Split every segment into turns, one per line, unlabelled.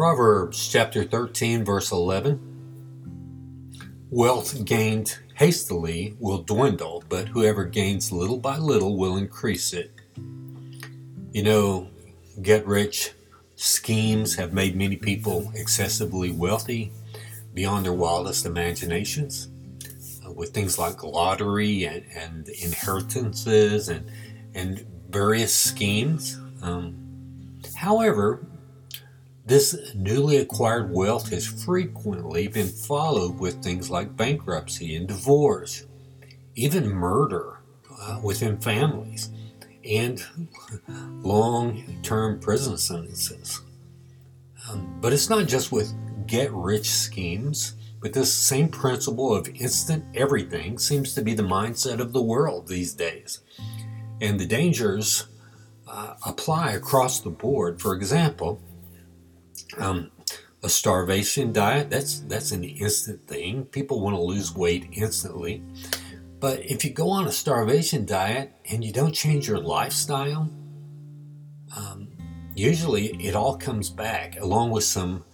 Proverbs chapter 13, verse 11 Wealth gained hastily will dwindle, but whoever gains little by little will increase it. You know, get rich schemes have made many people excessively wealthy beyond their wildest imaginations uh, with things like lottery and, and inheritances and, and various schemes. Um, however, this newly acquired wealth has frequently been followed with things like bankruptcy and divorce, even murder uh, within families, and long term prison sentences. Um, but it's not just with get rich schemes, but this same principle of instant everything seems to be the mindset of the world these days. And the dangers uh, apply across the board. For example, um, a starvation diet, that's that's an instant thing. People want to lose weight instantly. But if you go on a starvation diet and you don't change your lifestyle, um, usually it all comes back along with some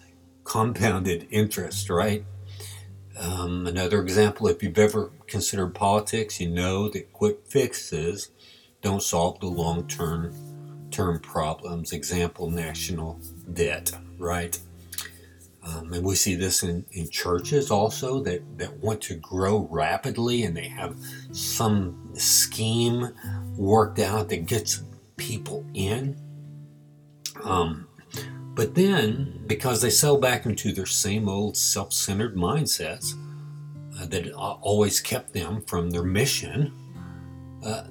compounded interest, right? Um, another example, if you've ever considered politics, you know that quick fixes don't solve the long term term problems. Example, national debt right? Um, and we see this in, in churches also that, that want to grow rapidly and they have some scheme worked out that gets people in. Um, but then, because they sell back into their same old self centered mindsets uh, that always kept them from their mission, uh,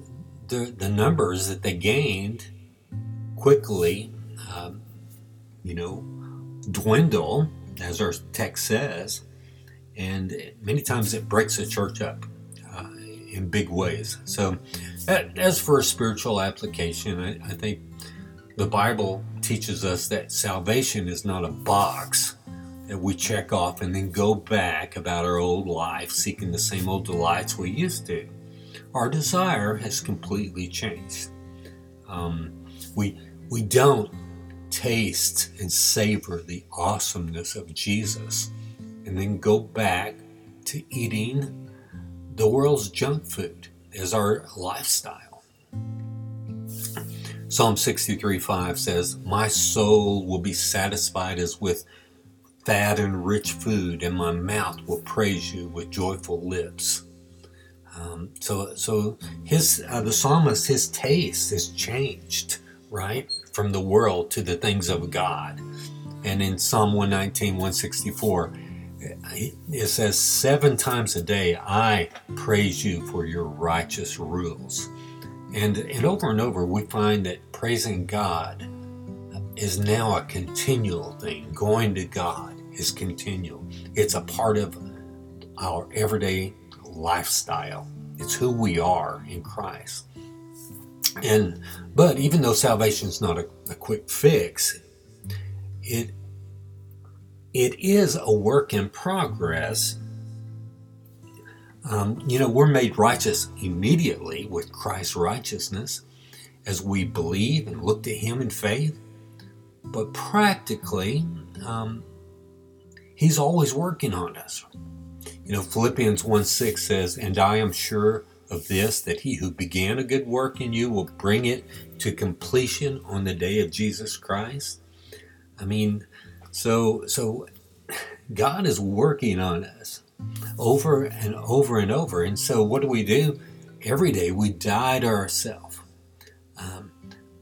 the, the numbers that they gained quickly, um, you know, dwindle, as our text says, and many times it breaks the church up uh, in big ways. So, as for a spiritual application, I, I think the Bible teaches us that salvation is not a box that we check off and then go back about our old life seeking the same old delights we used to. Our desire has completely changed. Um, we we don't taste and savor the awesomeness of Jesus, and then go back to eating the world's junk food as our lifestyle. Psalm 63 5 says, My soul will be satisfied as with fat and rich food, and my mouth will praise you with joyful lips. Um, so, so his uh, the psalmist, his taste has changed, right? From the world to the things of God. And in Psalm 119, 164, eh, it says, Seven times a day I praise you for your righteous rules. And, and over and over, we find that praising God is now a continual thing. Going to God is continual, it's a part of our everyday lifestyle, it's who we are in Christ. And but even though salvation is not a, a quick fix, it it is a work in progress. Um, you know, we're made righteous immediately with Christ's righteousness as we believe and look to Him in faith. But practically, um, He's always working on us. You know, Philippians 1 6 says, And I am sure of this that he who began a good work in you will bring it to completion on the day of Jesus Christ. I mean, so so God is working on us over and over and over. And so what do we do? Every day we die to ourselves. Um,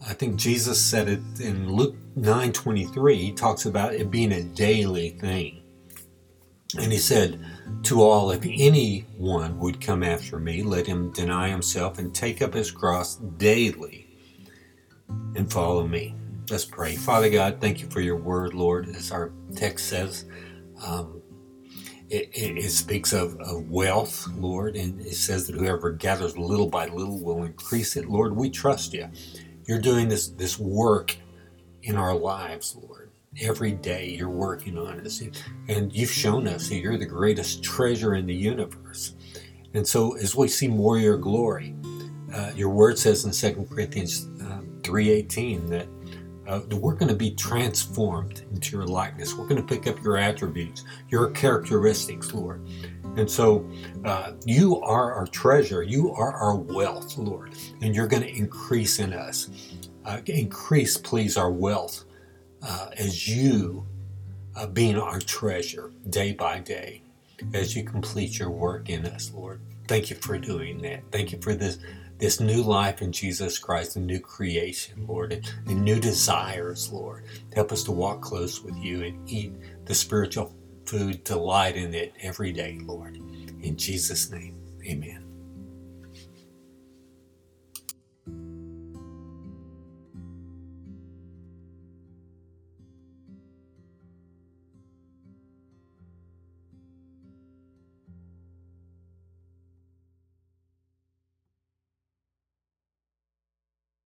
I think Jesus said it in Luke 9:23. He talks about it being a daily thing. And he said, To all, if anyone would come after me, let him deny himself and take up his cross daily and follow me. Let's pray. Father God, thank you for your word, Lord. As our text says, um, it, it, it, speaks of, of wealth, Lord, and it says that whoever gathers little by little will increase it. Lord, we trust you. You're doing this, this work in our lives, Lord every day you're working on us and you've shown us that you're the greatest treasure in the universe and so as we see more of your glory uh, your word says in 2 corinthians uh, 3.18 that uh, we're going to be transformed into your likeness. We're going to pick up your attributes, your characteristics, Lord. And so uh, you are our treasure. You are our wealth, Lord. And you're going to increase in us. Uh, increase, please, our wealth uh, as you uh, being our treasure day by day as you complete your work in us, Lord. Thank you for doing that. Thank you for this this new life in Jesus Christ, a new creation, Lord, and, and new desires, Lord. Help us to walk close with you and eat the spiritual food, delight in it every day, Lord. In Jesus' name, amen.